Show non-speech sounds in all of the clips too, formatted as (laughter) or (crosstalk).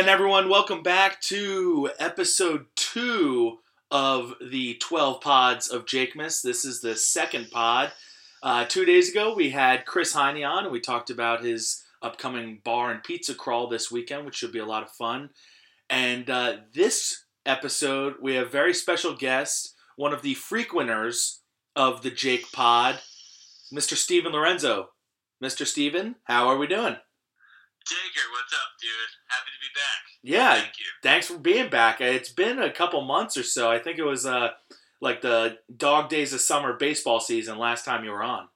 And everyone, welcome back to episode two of the 12 pods of Jakemas. This is the second pod. Uh, two days ago, we had Chris Heine on, and we talked about his upcoming bar and pizza crawl this weekend, which should be a lot of fun. And uh, this episode, we have a very special guest, one of the frequenters of the Jake Pod, Mr. Stephen Lorenzo. Mr. Stephen, how are we doing? Jaker, what's up, dude? Happy to be back. Yeah, Thank you. thanks for being back. It's been a couple months or so. I think it was uh, like the dog days of summer baseball season last time you were on.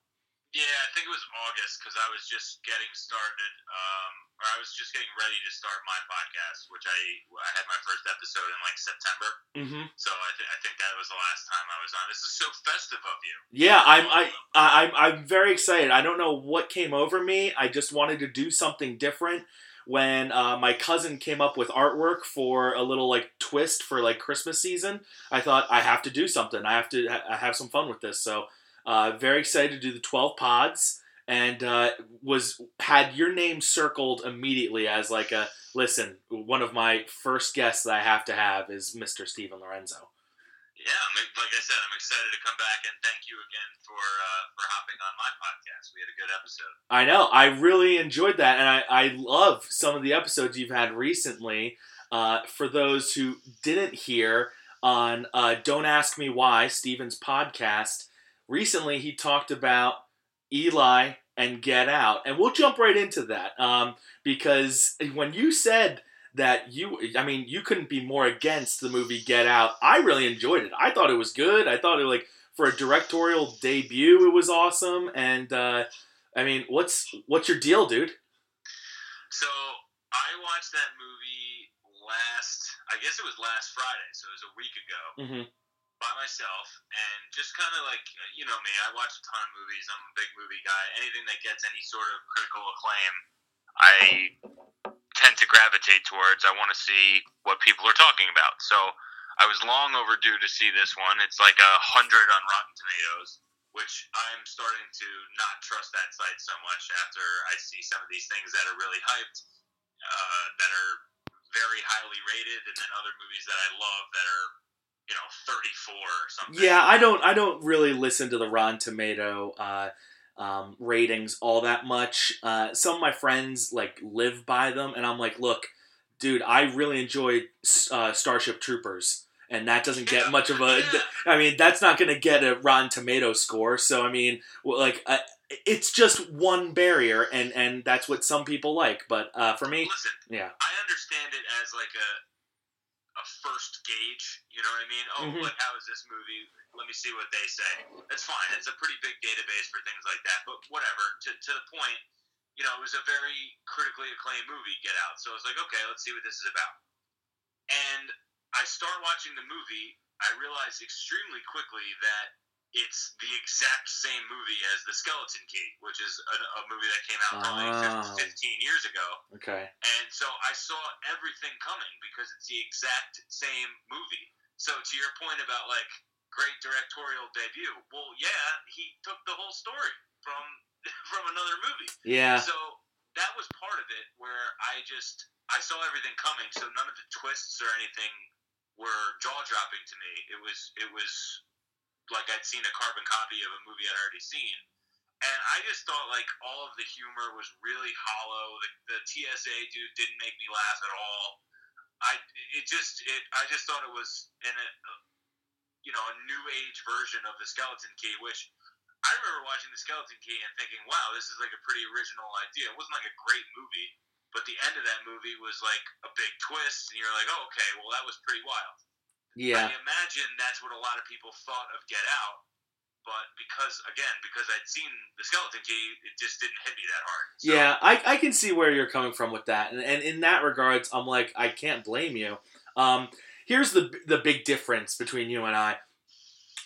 Yeah, I think it was August because I was just getting started, um, or I was just getting ready to start my podcast, which I I had my first episode in like September. Mm-hmm. So I, th- I think that was the last time I was on. This is so festive of you. Yeah, I'm I, I I'm I'm very excited. I don't know what came over me. I just wanted to do something different. When uh, my cousin came up with artwork for a little like twist for like Christmas season, I thought I have to do something. I have to ha- have some fun with this. So, uh, very excited to do the twelve pods, and uh, was had your name circled immediately as like a listen. One of my first guests that I have to have is Mr. Stephen Lorenzo. Yeah, like I said, I'm excited to come back and thank you again for uh, for hopping on my podcast. We had a good episode. I know. I really enjoyed that, and I, I love some of the episodes you've had recently. Uh, for those who didn't hear on uh, Don't Ask Me Why, Stephen's podcast, recently he talked about Eli and Get Out. And we'll jump right into that um, because when you said that you, I mean, you couldn't be more against the movie Get Out, I really enjoyed it. I thought it was good. I thought it, like, for a directorial debut, it was awesome. And, uh, I mean, what's what's your deal, dude? So I watched that movie last, I guess it was last Friday, so it was a week ago, Mm-hmm. By myself, and just kind of like, you know me, I watch a ton of movies. I'm a big movie guy. Anything that gets any sort of critical acclaim, I tend to gravitate towards. I want to see what people are talking about. So I was long overdue to see this one. It's like a hundred on Rotten Tomatoes, which I'm starting to not trust that site so much after I see some of these things that are really hyped, uh, that are very highly rated, and then other movies that I love that are, you know, 34 or something. Yeah, I don't I don't really listen to the Rotten Tomato uh, um, ratings all that much. Uh, some of my friends like live by them, and I'm like, look, dude, I really enjoyed uh, Starship Troopers, and that doesn't get much of a. (laughs) (laughs) I mean, that's not going to get a Rotten Tomato score. So I mean, like, uh, it's just one barrier, and and that's what some people like. But uh, for me, Listen, yeah, I understand it as like a a first gauge. You know what I mean? Oh, mm-hmm. like how is this movie? Let me see what they say. That's fine. It's a pretty big database for things like that. But whatever. To to the point, you know, it was a very critically acclaimed movie, Get Out. So I was like, okay, let's see what this is about. And I start watching the movie. I realize extremely quickly that it's the exact same movie as The Skeleton Key, which is a, a movie that came out probably Oh. 15 years ago. okay, And so I saw everything coming because it's the exact same movie. So to your point about like great directorial debut, well, yeah, he took the whole story from (laughs) from another movie. yeah, So that was part of it where I just I saw everything coming. So none of the twists or anything were jaw dropping to me. It was it was like I'd seen a carbon copy of a movie I'd already seen. And I just thought like all of the humor was really hollow. The, the TSA dude didn't make me laugh at all. I it just it I just thought it was in a you know a new age version of the Skeleton Key, which I remember watching the Skeleton Key and thinking, wow, this is like a pretty original idea. It wasn't like a great movie, but the end of that movie was like a big twist, and you're like, oh okay, well that was pretty wild. Yeah. I imagine that's what a lot of people thought of Get Out, but because again, because I'd seen the Skeleton Key, it just didn't hit me that hard. So, Yeah, I, I can see where you're coming from with that, and, and in that regards, I'm like I can't blame you. Um, here's the the big difference between you and I.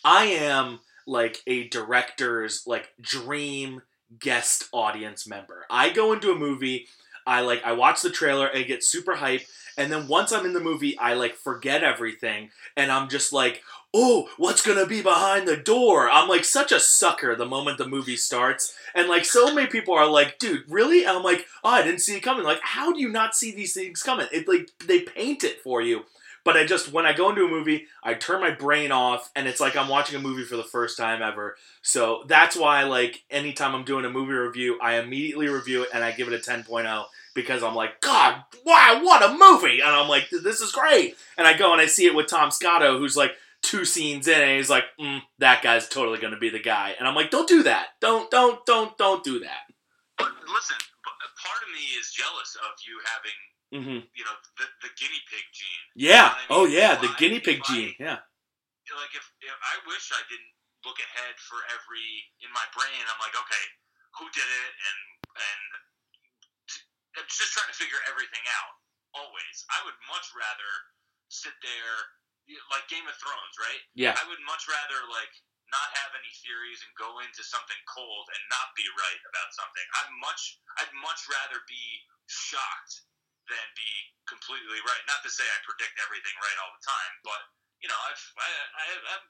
I am like a director's like dream guest audience member. I go into a movie, I like I watch the trailer, I get super hype, And then once I'm in the movie, I like forget everything, and I'm just like, oh, what's gonna be behind the door? I'm like such a sucker the moment the movie starts. And like so many people are like, dude, really? And I'm like, oh, I didn't see it coming. Like, how do you not see these things coming? It like they paint it for you. But I just when I go into a movie, I turn my brain off and it's like I'm watching a movie for the first time ever. So that's why like anytime I'm doing a movie review, I immediately review it and I give it a 10.0 because I'm like, God, wow, what a movie! And I'm like, this is great. And I go and I see it with Tom Scotto, who's like two scenes in, and he's like, mm, that guy's totally going to be the guy. And I'm like, don't do that. Don't, don't, don't, don't do that. But listen, part of me is jealous of you having, Mm-hmm. you know, the, the guinea pig gene. Yeah. I mean, Oh yeah, the I- guinea pig if I- gene. Yeah. Like if, if I wish I didn't look ahead for every in my brain. I'm like, okay, who did it, and and I'm just trying to figure everything out. Always, I would much rather sit there like Game of Thrones, right? Yeah. I would much rather like not have any theories and go into something cold and not be right about something. I'm much I'd much rather be shocked than be completely right. Not to say I predict everything right all the time, but you know, I've I, I I'm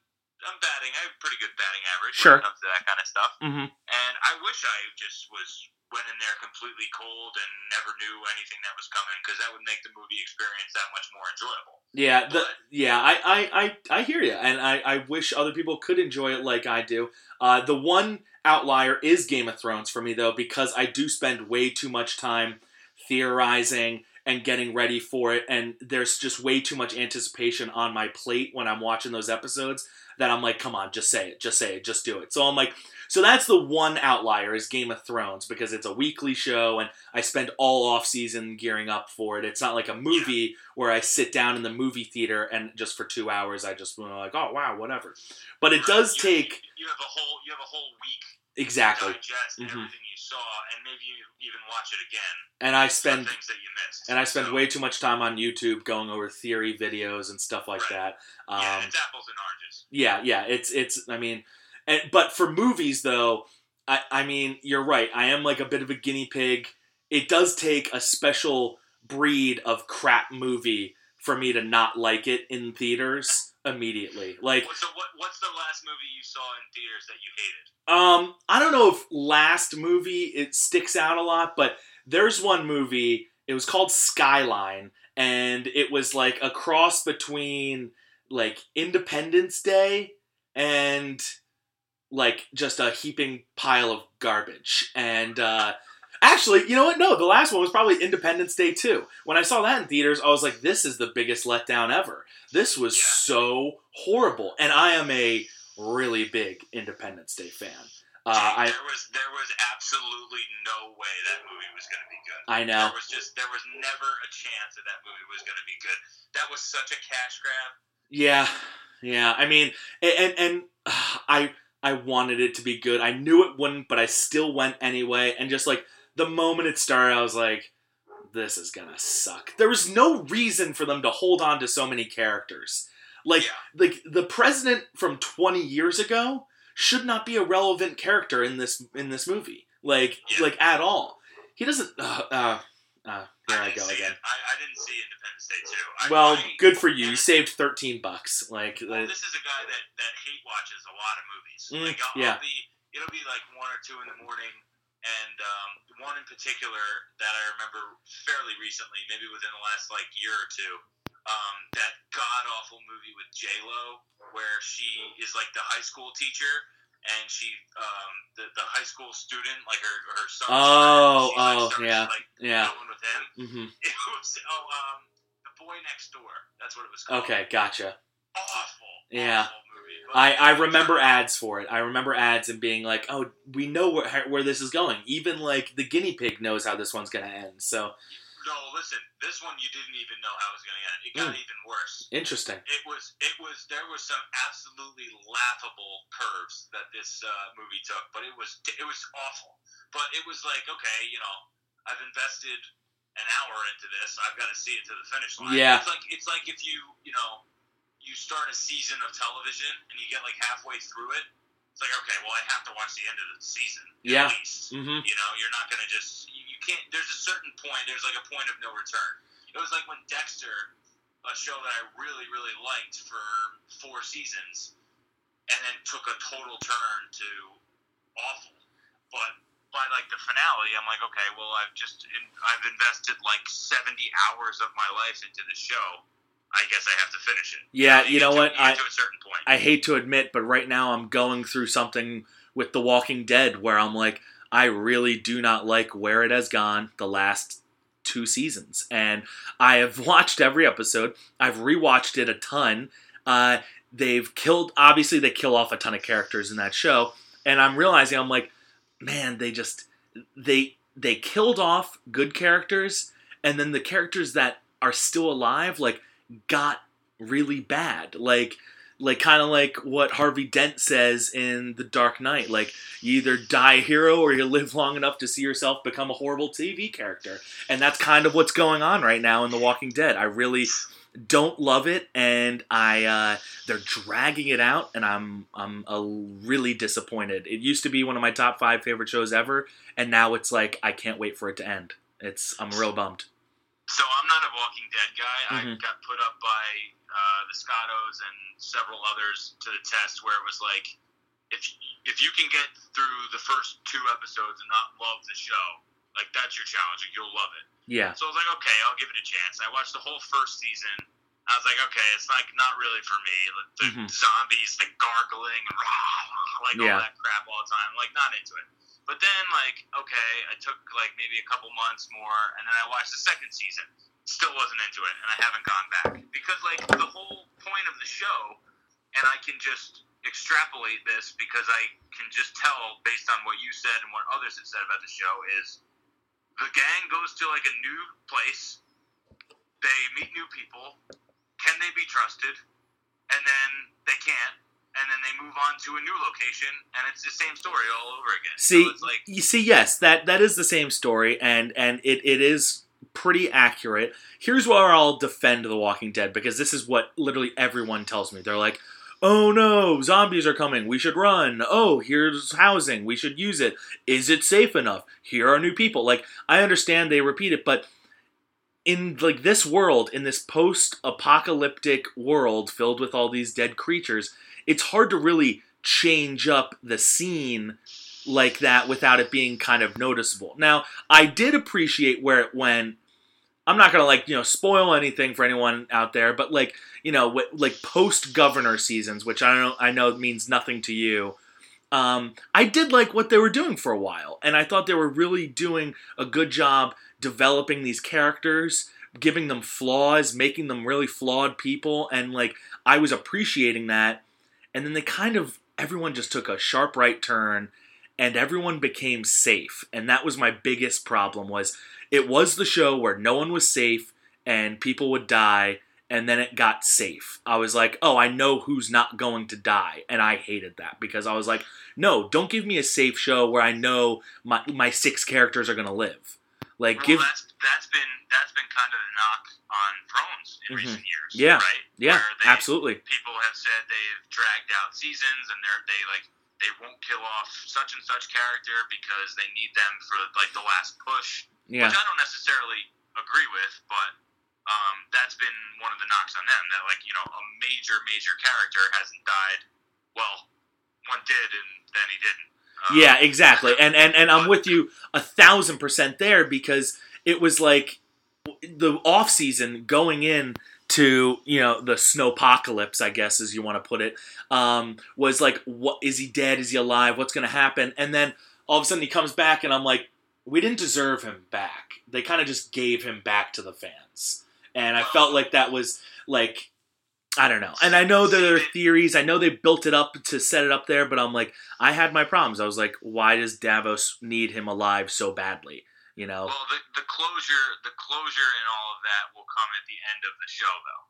I'm batting. I have pretty good batting average Sure. when it comes to that kind of stuff. Mm-hmm. And I wish I just was went in there completely cold and never knew anything that was coming because that would make the movie experience that much more enjoyable. Yeah, the, yeah, I, I, I, I hear you, and I, I wish other people could enjoy it like I do. Uh, the one outlier is Game of Thrones for me, though, because I do spend way too much time theorizing and getting ready for it, and there's just way too much anticipation on my plate when I'm watching those episodes that I'm like, come on, just say it, just say it, just do it. So I'm like, so that's the one outlier is Game of Thrones because it's a weekly show and I spend all off season gearing up for it. It's not like a movie where I sit down in the movie theater and just for two hours I just you know, like, oh wow, whatever. But it does You- take You have a whole you have a whole week exactly, to digest Mhm. everything you saw, and maybe you even watch it again. and I spend things that you missed. and I spend So, way too much time on YouTube going over theory videos and stuff like Right. that. Um, yeah, it's apples and oranges. Yeah, yeah, it's it's. I mean, and but for movies though, I I mean, you're right. I am like a bit of a guinea pig. It does take a special breed of crap movie for me to not like it in theaters immediately. Like, So what what's the last movie you saw in theaters that you hated? um, I don't know if last movie it sticks out a lot, but there's one movie. It was called Skyline, and it was like a cross between like Independence Day and like just a heaping pile of garbage. And uh, actually, you know what? No, the last one was probably Independence Day too. When I saw that in theaters, I was like, "This is the biggest letdown ever. This was Yeah. so horrible." And I am a really big Independence Day fan. Uh, I there was there was absolutely no way that movie was going to be good. I know. There was just there was never a chance that that movie was going to be good. That was such a cash grab. Yeah, yeah. I mean, and and, and (sighs) I I wanted it to be good. I knew it wouldn't, but I still went anyway. And just like the moment it started, I was like, "This is gonna suck." There was no reason for them to hold on to so many characters. Like Yeah. like the president from twenty years ago should not be a relevant character in this in this movie. Like Yeah. like at all. He doesn't. Uh, uh, uh, here I, didn't go see again. I, I didn't see Independence Day too. I, Well, I, good for you. You saved thirteen bucks. Like Well, uh, this is a guy that, that hate watches a lot of movies. Mm, like I'll, yeah. I'll be, it'll be like one or two in the morning, and um, one in particular that I remember fairly recently, maybe within the last like year or two, um, that god awful movie with J Lo, where she is like the high school teacher. And she, um, the, the high school student, like her her son. Oh, like, oh, starts, yeah. like yeah. going with him. hmm (laughs) It was oh um, the boy next door. That's what it was called Okay, gotcha. awful. Yeah. awful movie. I, I remember ads for it. I remember ads and being like, "Oh, we know where where this is going." Even like the guinea pig knows how this one's gonna end. So No, listen. This one you didn't even know how it was going to end. It got even worse. interesting. It was. It was. There was some absolutely laughable curves that this uh, movie took, but it was. It was awful. But it was like, okay, you know, I've invested an hour into this. I've got to see it to the finish line. Yeah. It's like it's like if you you know you start a season of television and you get like halfway through it. It's like okay, well I have to watch the end of the season Yeah. at least. hmm You know, you're not going to just you, you can't. There's a certain point. There's like a point of no return. it was like when Dexter, a show that I really really liked for four seasons, and then took a total turn to awful. But by like the finale, I'm like, okay, well, I've just in, I've invested like 70 hours of my life into the show. I guess I have to finish it. Yeah, you know to, what? You I to a certain point. I hate to admit, but right now I'm going through something with The Walking Dead where I'm like, I really do not like where it has gone the last two seasons. And I have (laughs) watched every episode. I've rewatched it a ton. Uh, they've killed obviously they kill off a ton of characters in that show. And I'm realizing I'm like, man, they just they they killed off good characters and then the characters that are still alive like got really bad. Like like kind of like what Harvey Dent says in The Dark Knight. Like you either die a hero or you live long enough to see yourself become a horrible TV character. And that's kind of what's going on right now in The Walking Dead. I really don't love it and I uh, they're dragging it out and I'm I'm really disappointed. It used to be one of my top 5 favorite shows ever and now it's like I can't wait for it to end. It's I'm real bummed. So I'm not a Walking Dead guy. I Mhm. got put up by uh, the Scottos and several others to the test where it was like, if if you can get through the first two episodes and not love the show, like that's your challenge. Like, you'll love it. Yeah. So I was like, okay, I'll give it a chance. I watched the whole first season. I was like, okay, it's like not really for me. Like, the Mhm. zombies like gargling rah, like Yeah. all that crap all the time. Like not into it. But then like, okay, I took like maybe a couple months more, and then I watched the second season. Still wasn't into it, and I haven't gone back because like the whole point of the show, and I can just extrapolate this because I can just tell based on what you said and what others have said about the show is the gang goes to like a new place. They meet new people. Can they be trusted? And then they can't. And then they move on to a new location, and it's the same story all over again. See, so like you see, yes, that that is the same story, and and it, it is pretty accurate. Here's where I'll defend The Walking Dead because this is what literally everyone tells me. They're like, "Oh no, zombies are coming. We should run. Oh, here's housing. We should use it. Is it safe enough? Here are new people." Like I understand they repeat it, but in like this world, in this post-apocalyptic world filled with all these dead creatures, it's hard to really change up the scene like that without it being kind of noticeable. Now, I did appreciate where it went. I'm not gonna like you know spoil anything for anyone out there, but like you know like post governor seasons, which I don't I know means nothing to you. Um, I did like what they were doing for a while, and I thought they were really doing a good job developing these characters, giving them flaws, making them really flawed people, and like I was appreciating that. And then they kind of everyone just took a sharp right turn and everyone became safe. And that was my biggest problem was it was the show where no one was safe and people would die and then it got safe. I was like oh i know who's not going to die. And i hated that because i was like no don't give me a safe show where i know my, my six characters are going to live. Like well, give that's that's been that's been kind of the knock on Thrones in Mhm. recent years. Yeah. right. yeah they, absolutely People have said they've dragged out seasons, and they're they like they won't kill off such and such character because they need them for like the last push, yeah which I don't necessarily agree with, but. Um, that's been one of the knocks on them that like you know a major major character hasn't died well one did and then he didn't um, Yeah, exactly. And and and I'm with you a thousand percent there because it was like the off season going in to you know the snowpocalypse, I guess as you want to put it, um, was like, what is he dead? Is he alive? What's going to happen? And then all of a sudden he comes back, and I'm like, we didn't deserve him back. They kind of just gave him back to the fans, and I felt like that was like. I don't know. And I know there are theories. I know they built it up to set it up there, but I'm like, I had my problems. I was like, why does Davos need him alive so badly? You know? Well, the, the closure, the closure, and all of that will come at the end of the show, though.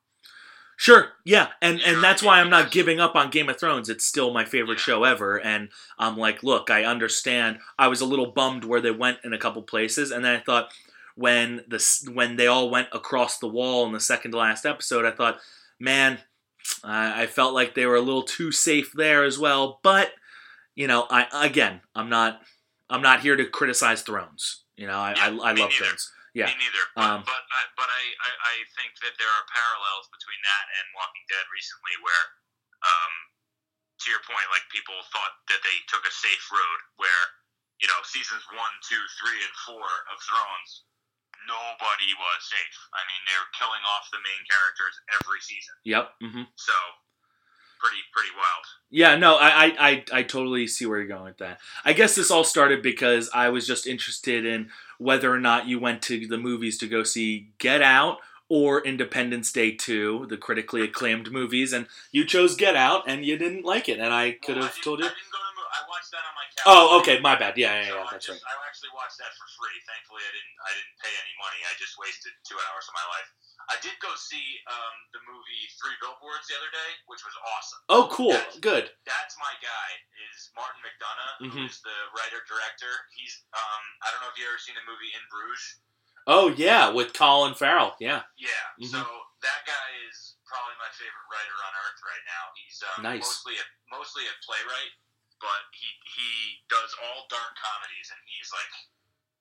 Sure, yeah, and and that's why? I'm not giving up on Game of Thrones. It's still my favorite show ever, and I'm like, look, I understand. I was a little bummed where they went in a couple places, and then I thought when the when they all went across the wall in the second to last episode, I thought, man, I, I felt like they were a little too safe there as well. But you know, I again, I'm not I'm not here to criticize Thrones. You know, I Yeah, I, I love neither. Yeah. Me neither. But Um, but, I, but I, I I think that there are parallels between that and Walking Dead recently, where um, to your point, like people thought that they took a safe road, where you know seasons one, two, three, and four of Thrones. Nobody was safe. I mean, they're killing off the main characters every season. Yep. Mm-hmm. So, pretty pretty wild. Yeah, no, I, I, I, I totally see where you're going with that. I guess this all started because I was just interested in whether or not you went to the movies to go see Get Out or Independence Day 2, the critically acclaimed movies, and you chose Get Out and you didn't like it, and I could Well, have I told you. Watched that on my couch. Oh, okay, my bad. Yeah, yeah, So yeah, I that's just, right. I actually watched that for free. Thankfully, I didn't. I didn't pay any money. I just wasted two hours of my life. I did go see um, the movie Three Billboards the other day, which was awesome. Oh, cool. Good. That's my guy. Is Martin McDonagh, Mhm. who's the writer director. He's. Um, I don't know if you ever seen the movie In Bruges. Oh, yeah, with Colin Farrell. Yeah. Yeah. Mhm. So that guy is probably my favorite writer on earth right now. He's um, Nice. mostly a, mostly a playwright, but he he does all dark comedies, and he's like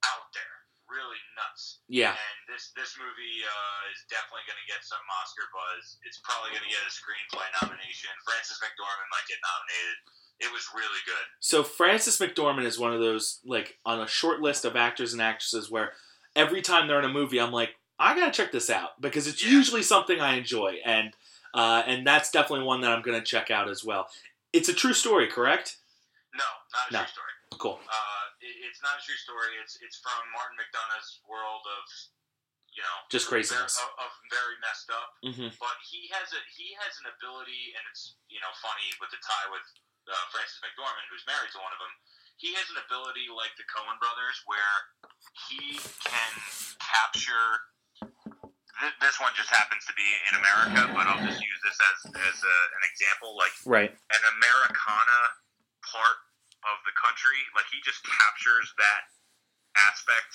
out there, really nuts. Yeah. And this this movie uh, is definitely going to get some Oscar buzz. It's probably going to get a screenplay nomination. Frances McDormand might get nominated. It was really good. So Frances McDormand is one of those like on a short list of actors and actresses where every time they're in a movie, I'm like, I gotta check this out because it's Yeah. usually something I enjoy, and uh, and that's definitely one that I'm gonna check out as well. It's a true story, correct? No, not a No. true story. Cool. Uh, it, it's not a true story. It's it's from Martin McDonagh's world of you know Just craziness. Of, of very messed up. hmm But he has a he has an ability, and it's you know funny with the tie with uh, Frances McDormand, who's married to one of them. He has an ability like the Coen Brothers, where he can capture. This, this one just happens to be in America, but I'll just use this as as a, an example. Like Right. an Americana part of the country. Like he just captures that aspect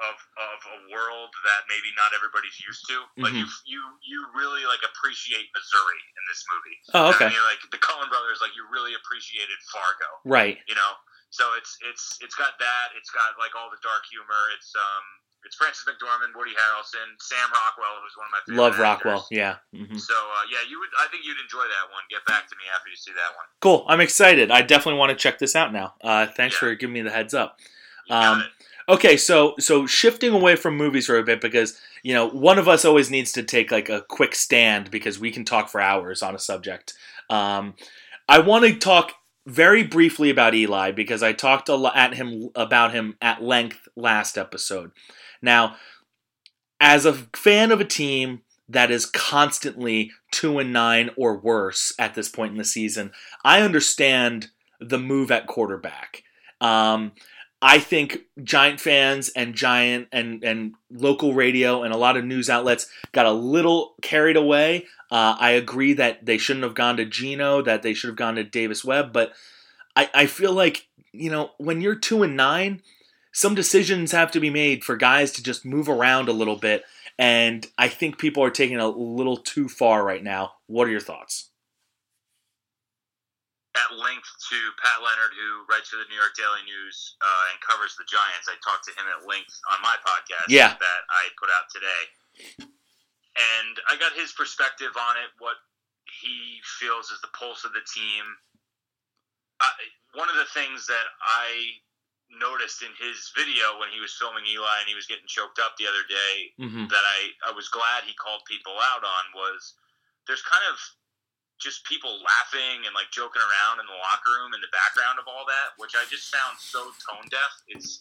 of of a world that maybe not everybody's used to. Like mm-hmm. you you you really like appreciate Missouri in this movie. Oh, I okay. mean, like the Coen Brothers, like you really appreciated Fargo. Right. You know, so it's it's it's got that. It's got like all the dark humor. It's um. It's Frances McDormand, Woody Harrelson, Sam Rockwell, who's one of my favorite Love actors. Rockwell. Yeah. hmm So uh, yeah, you would. I think you'd enjoy that one. Get back to me after you see that one. Cool. I'm excited. I definitely want to check this out now. Uh, thanks Yeah. for giving me the heads up. Um. Okay, so so shifting away from movies for a bit because you know one of us always needs to take like a quick stand because we can talk for hours on a subject. Um, I want to talk very briefly about Eli because I talked a lot at him about him at length last episode. Now, as a fan of a team that is constantly two and nine or worse at this point in the season, I understand the move at quarterback. Um, I think Giant fans and Giant and and local radio and a lot of news outlets got a little carried away. Uh, I agree that they shouldn't have gone to Geno, that they should have gone to Davis Webb, but I, I feel like you know when you're two and nine, some decisions have to be made for guys to just move around a little bit, and I think people are taking a little too far right now. What are your thoughts? At length to Pat Leonard, who writes for the New York Daily News uh, and covers the Giants. I talked to him at length on my podcast Yeah. that I put out today. And I got his perspective on it, what he feels is the pulse of the team. I, one of the things that I noticed in his video when he was filming Eli and he was getting choked up the other day Mm-hmm. that I, I was glad he called people out on was there's kind of just people laughing and like joking around in the locker room in the background of all that, which I just found so tone deaf. It's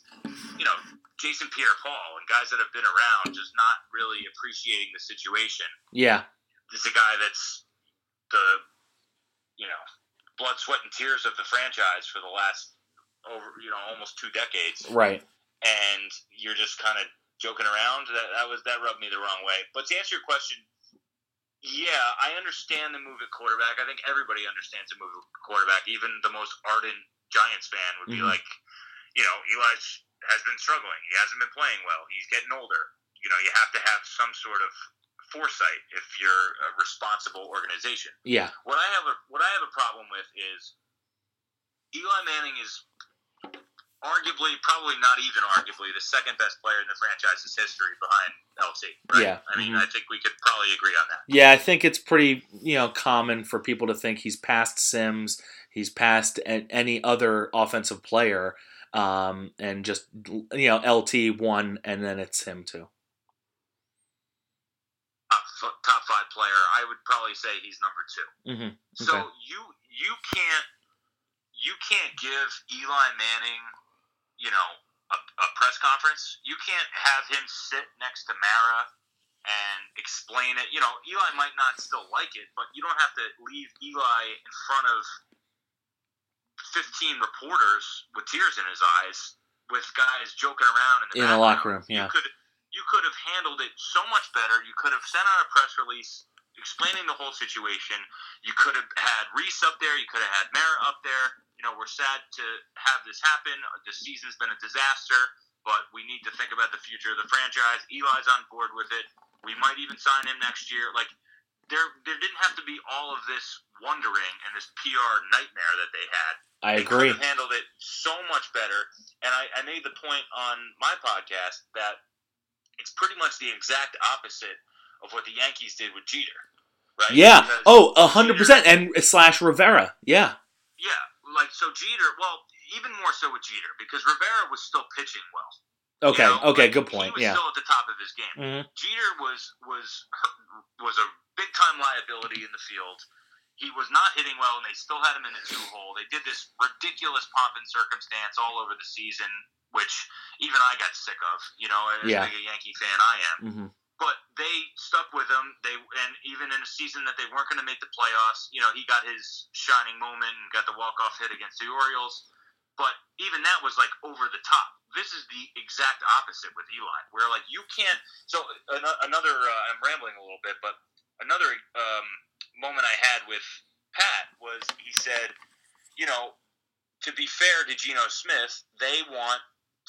you know Jason Pierre-Paul and guys that have been around just not really appreciating the situation. Yeah, This is a guy that's the you know blood, sweat, and tears of the franchise for the last over you know almost two decades right. and you're just kind of joking around. That, that was that rubbed me the wrong way. But to answer your question, yeah, I understand the move at quarterback. I think everybody understands the move at quarterback. Even the most ardent Giants fan would be Mhm. like, you know, Eli has been struggling. He hasn't been playing well. He's getting older. You know, you have to have some sort of foresight if you're a responsible organization. Yeah. What I have a what I have a problem with is Eli Manning is arguably, probably not even arguably, the second best player in the franchise's history behind LT. Right? Yeah. I mean, Mhm. I think we could probably agree on that. Yeah, I think it's pretty you know common for people to think he's past Simms, he's past any other offensive player, um, and just you know LT one, and then it's him too. Top, f- top five player, I would probably say he's number 2 Mm-hmm. So you you can't you can't give Eli Manning, you know, a, a press conference. You can't have him sit next to Mara and explain it. You know, Eli might not still like it, but you don't have to leave Eli in front of fifteen reporters with tears in his eyes, with guys joking around in the, In the locker room, yeah. You could you could have handled it so much better. You could have sent out a press release explaining the whole situation. You could have had Reese up there. You could have had Mara up there. You know, we're sad to have this happen. The season's been a disaster, but we need to think about the future of the franchise. Eli's on board with it. We might even sign him next year. Like, there, there didn't have to be all of this wondering and this PR nightmare that they had. I They agree. handled it so much better. And I, I made the point on my podcast that it's pretty much the exact opposite of what the Yankees did with Jeter, right? Yeah. Because Oh, a hundred percent. And slash Rivera. Yeah. Yeah, like so Jeter. Well, even more so with Jeter because Rivera was still pitching well. Okay. you know? Okay. Like, Good He point. was Yeah. still at the top of his game. hmm Jeter was was was a big time liability in the field. He was not hitting well, and they still had him in the two hole. They did this ridiculous pomp and circumstance all over the season, which even I got sick of. You know, as Yeah. big a Yankee fan I am. hmm But they stuck with him. They and even in a season that they weren't going to make the playoffs, you know, he got his shining moment and got the walk off hit against the Orioles. But even that was like over the top. This is the exact opposite with Eli, where like you can't. So ano- another, uh, I'm rambling a little bit, but another um, moment I had with Pat was he said, you know, to be fair to Geno Smith, they want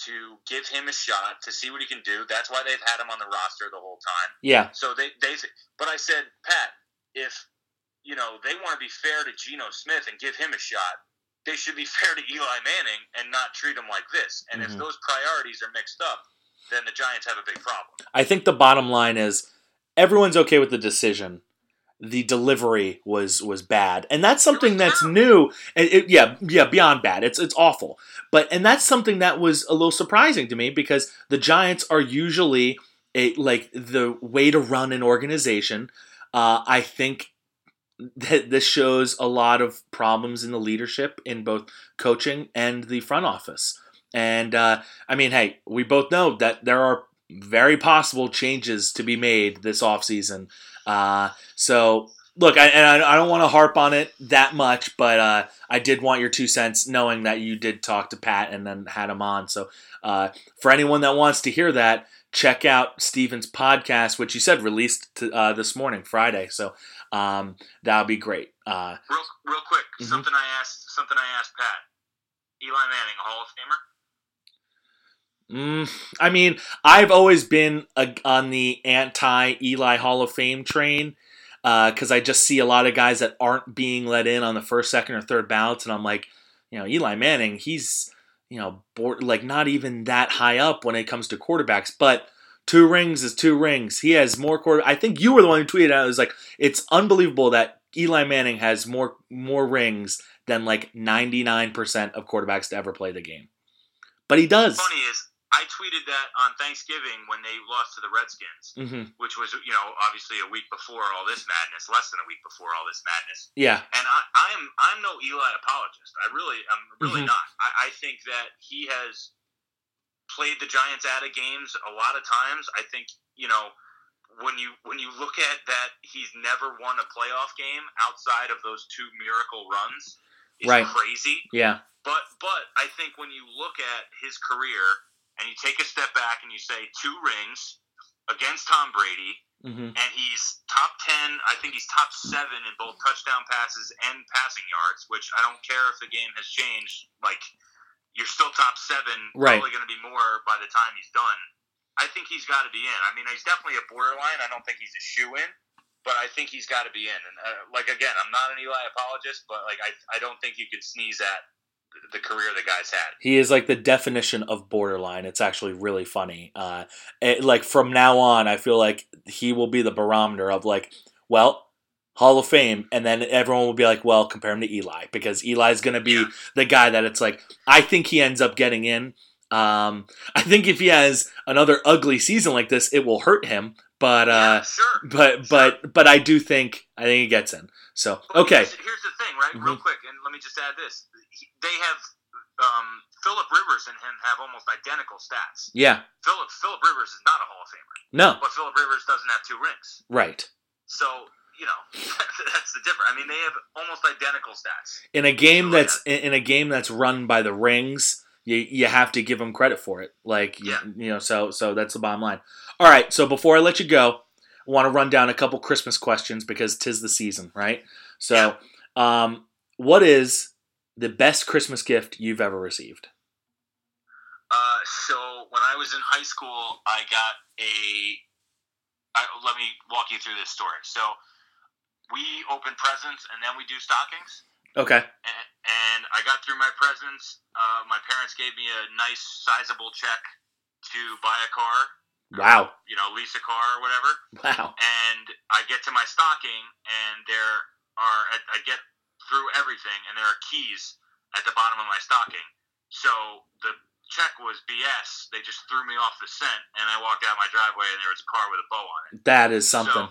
to give him a shot to see what he can do. That's why they've had him on the roster the whole time. Yeah. So they they but I said, Pat, if you know they want to be fair to Geno Smith and give him a shot, they should be (laughs) fair to Eli Manning and not treat him like this. And Mhm. if those priorities are mixed up, then the Giants have a big problem. I think the bottom line is everyone's okay with the decision. The delivery was was bad, and that's something that's new. And it, yeah, yeah, beyond bad. It's it's awful. But and that's something that was a little surprising to me because the Giants are usually a like the way to run an organization. Uh, I think that this shows a lot of problems in the leadership in both coaching and the front office. And uh, I mean, hey, we both know that there are very possible changes to be made this offseason. Uh, so, look, I, and I, I don't want to harp on it that much, but uh, I did want your two cents knowing that you did talk to Pat and then had him on. So, uh, for anyone that wants to hear that, check out Stephen's podcast, which you said released to, uh, this morning, Friday. So, um, that would be great. Uh, Real real quick, Mhm. something I asked something I asked Pat. Eli Manning, a Hall of Famer? Mm, I mean, I've always been a, on the anti Eli Hall of Fame train because I just see a lot of guys that aren't being let in on the first, second, or third ballots, and I'm like, you know, Eli Manning, he's you know, board, like not even that high up when it comes to quarterbacks, but. Two rings is two rings. He has more quarter. I think you were the one who tweeted out. It was like it's unbelievable that Eli Manning has more more rings than like ninety nine percent of quarterbacks to ever play the game. But he does. Funny is, I tweeted that on Thanksgiving when they lost to the Redskins, hmm which was you know obviously a week before all this madness, less than a week before all this madness. Yeah. And I, I'm I'm no Eli apologist. I really I'm really Mhm. not. I, I think that he has played the Giants out of games a lot of times. I think you know when you when you look at that, he's never won a playoff game outside of those two miracle runs. Is Right. crazy. Yeah. But but I think when you look at his career and you take a step back and you say two rings against Tom Brady, hmm and he's top 10 i think he's top 7 in both touchdown passes and passing yards which i don't care if the game has changed. Like you're still top 7 Right. probably going to be more by the time he's done. I think he's got to be in. I mean he's definitely a borderline. I don't think he's a shoe in but i think he's got to be in. And uh, like again i'm not an eli apologist but like I, I don't think you could sneeze at the career the guy's had. He is like the definition of borderline. It's actually really funny. Uh, it, like from now on, I feel like he will be the barometer of like, well, Hall of Fame, and then everyone will be like, well, compare him to Eli because Eli's going to be Yeah. the guy that it's like. I think he ends up getting in. Um, I think if he has another ugly season like this, it will hurt him. But uh, yeah, sure. but but but I do think I think he gets in. So okay, Here's, here's the thing, right? Real Mhm. quick, and let me just add this: they have um, Philip Rivers and him have almost identical stats. yeah, Philip Philip Rivers is not a Hall of Famer, no, but Philip Rivers doesn't have two rings. right. So you know (laughs) that's the difference. I mean, they have almost identical stats. in a game that's in in a game that's run by the rings you you have to give them credit for it like you- Yeah. you, know so so that's the bottom line all right so before i let you go i want to run down a couple christmas questions because tis the season right so um what is the best christmas gift you've ever received Uh, so when I was in high school, I got a. I, let me walk you through this story. So we open presents and then we do stockings. okay and, and I got through my presents. Uh, my parents gave me a nice, sizable check to buy a car. Wow You know, lease a car or whatever. wow And I get to my stocking, and there are I, I get through everything, and there are keys at the bottom of my stocking. So the check was BS. They just threw me off the scent, and I walked out my driveway, and there was a car with a bow on it. that is something So,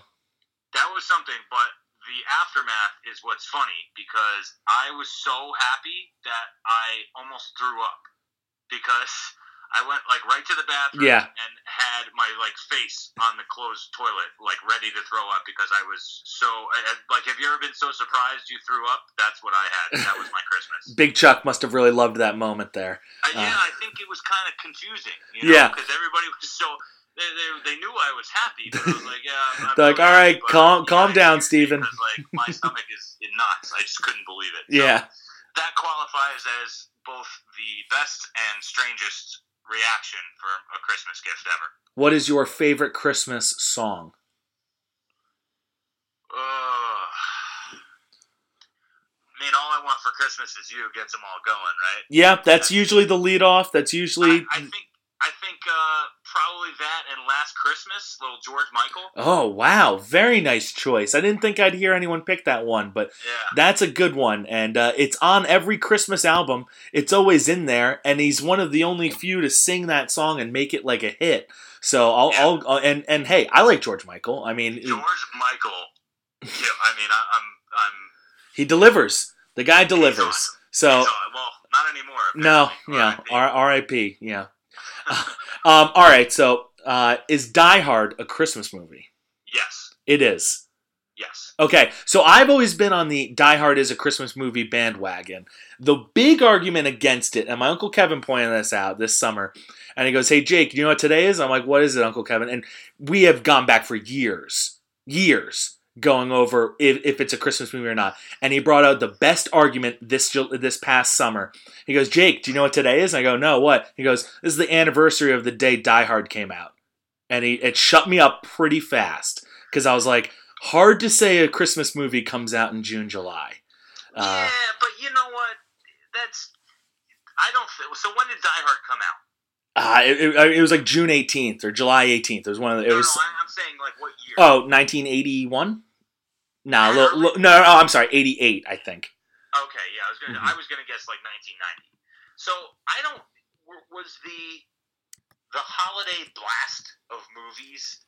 that was something, but the aftermath is what's funny because I was so happy that I almost threw up because I went like right to the bathroom Yeah. and had my like face on the closed toilet, like ready to throw up because I was so like. Have you ever been so surprised you threw up? That's what I had. That was my Christmas. (laughs) big chuck must have really loved that moment there Uh, yeah, Uh, I think it was kind of confusing. You know, Yeah. because everybody was so. They, they, they knew I was happy, but I was like, yeah. I'm- (laughs) They're like, "All right, happy, but, calm- yeah, calm I down, can't Stephen." Because like my (laughs) stomach is in knots. I just couldn't believe it. So yeah that qualifies as both the best and strangest reaction for a Christmas gift ever. what is your favorite christmas song Ugh. I mean, all I want for Christmas is you gets them all going, right? yeah that's usually the lead off that's usually I, I think I think uh, probably that and Last Christmas, little George Michael. Oh wow, very nice choice. I didn't think I'd hear anyone pick that one, but Yeah. that's a good one, and uh, it's on every Christmas album. It's always in there, and he's one of the only few to sing that song and make it like a hit. So I'll, Yeah. I'll, I'll and and hey, I like George Michael. I mean, George Michael. Yeah, I mean, I, I'm, I'm. he delivers. The guy delivers. So. Well, not anymore. no, yeah. R.I.P. Yeah. (laughs) um. All right. So, uh, is Die Hard a Christmas movie? yes, It is. yes. Okay, so I've always been on the Die Hard is a Christmas movie bandwagon. The big argument against it, and my Uncle Kevin pointed this out this summer, and he goes, Hey, Jake, do you know what today is? I'm like, What is it, Uncle Kevin? And we have gone back for years, years, going over if, if it's a Christmas movie or not. And he brought out the best argument this this past summer. He goes, Jake, do you know what today is? And I go, No, what? He goes, This is the anniversary of the day Die Hard came out. And he it shut me up pretty fast because I was like, hard to say a Christmas movie comes out in June, July. Uh, yeah, but you know what? That's. I don't. So when did Die Hard come out? Uh, it, it, it was like June 18th or July 18th. It was one of the, it no, was no, I'm saying like what year? oh 1981. No, little, little, no, no, I'm sorry, 88, I think. Okay, yeah, I was gonna. Mhm. I was gonna guess like 1990. So I don't. Was the the holiday blast of movies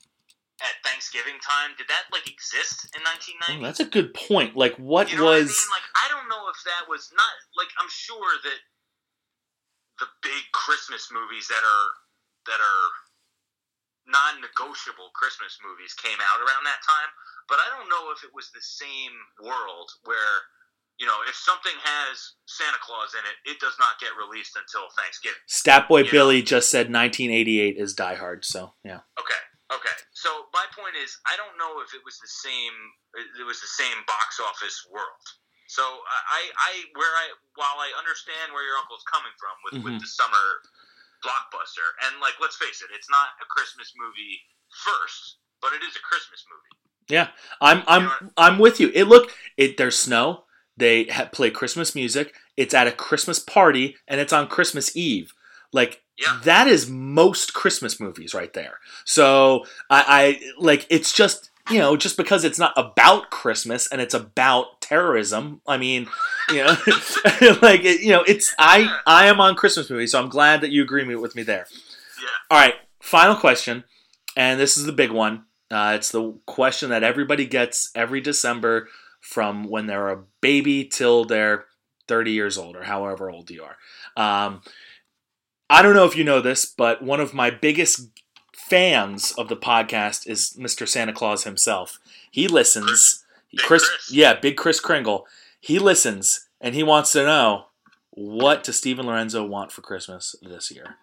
at Thanksgiving time? Did that like exist in Oh, 1990? that's a good point. Like, what you know was? What I mean? Like I don't know if that was not like I'm sure that the big Christmas movies that are that are non-negotiable Christmas movies came out around that time, but I don't know if it was the same world where you know if something has Santa Claus in it, it does not get released until Thanksgiving. Statboy you know. Billy just said 1988 is Die Hard, so yeah. Okay. Okay. So my point is, I don't know if it was the same. It was the same box office world. So I, I, where I, while I understand where your uncle's coming from with, Mhm. with the summer blockbuster, and like, let's face it, it's not a Christmas movie first, but it is a Christmas movie. Yeah, I'm I'm You know I'm with you. It look it there's snow. They ha- play Christmas music. It's at a Christmas party, and it's on Christmas Eve. Like Yeah. that is most Christmas movies right there. So I, I like it's just you know just because it's not about Christmas and it's about terrorism. I mean, you know, (laughs) like you know, it's I I am on Christmas movies, so I'm glad that you agree with me there. Yeah. All right, final question, and this is the big one. Uh, it's the question that everybody gets every December from when they're a baby till they're 30 years old or however old you are. Um, I don't know if you know this, but one of my biggest fans of the podcast is Mr. Santa Claus himself. He listens. Big Chris, Chris. yeah, Big Kris Kringle. He listens and he wants to know what does Stephen Lorenzo want for Christmas this year?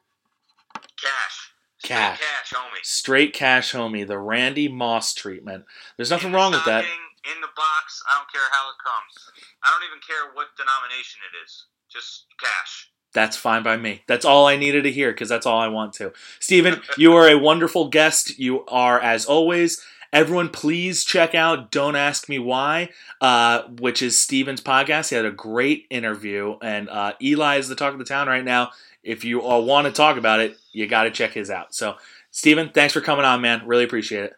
Cash. Straight Cash. Cash, homie. Straight cash homie, the Randy Moss treatment. There's nothing In wrong with that. In the box, I don't care how it comes. I don't even care what denomination it is. Just cash. That's fine by me. That's all I needed to hear because that's all I want to. Stephen, you are a wonderful guest. You are, as always. Everyone, please check out Don't Ask Me Why, uh, which is Stephen's podcast. He had a great interview, and uh, Eli is the talk of the town right now. If you all want to talk about it, you got to check his out. So, Steven, thanks for coming on, man. Really appreciate it.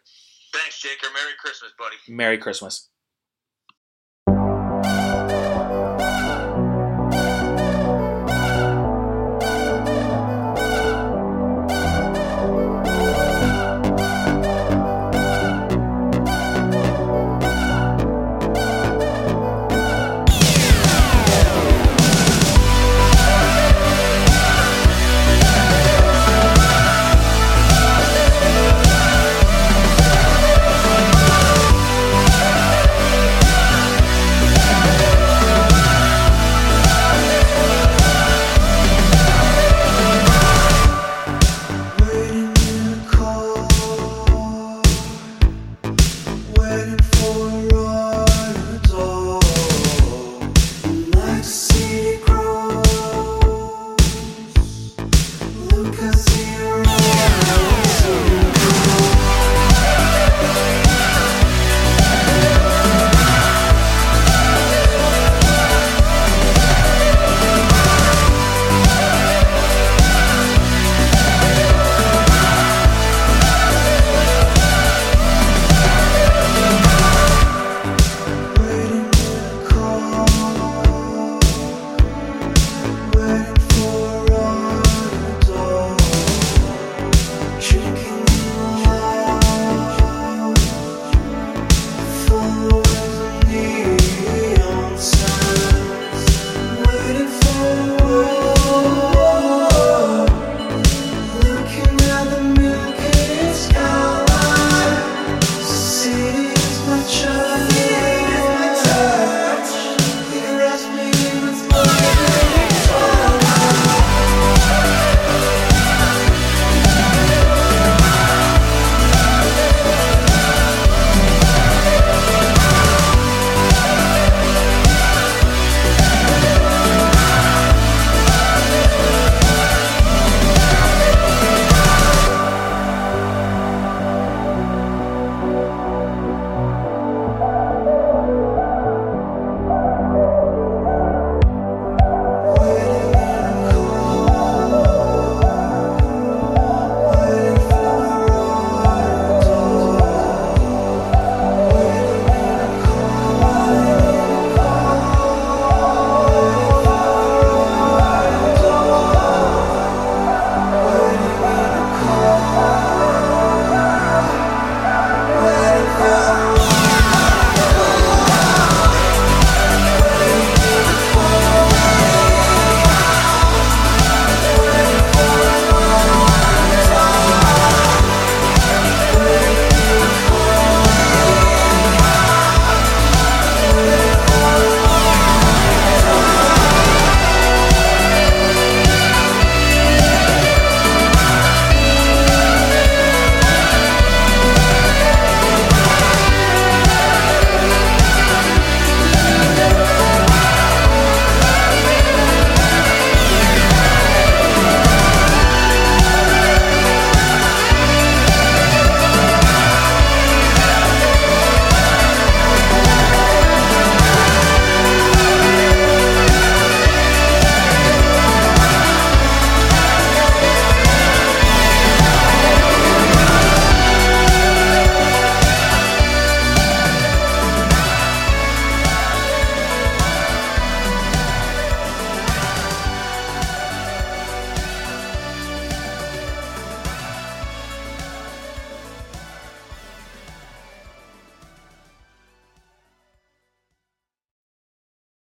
Thanks, Jaker. Merry Christmas, buddy. Merry Christmas.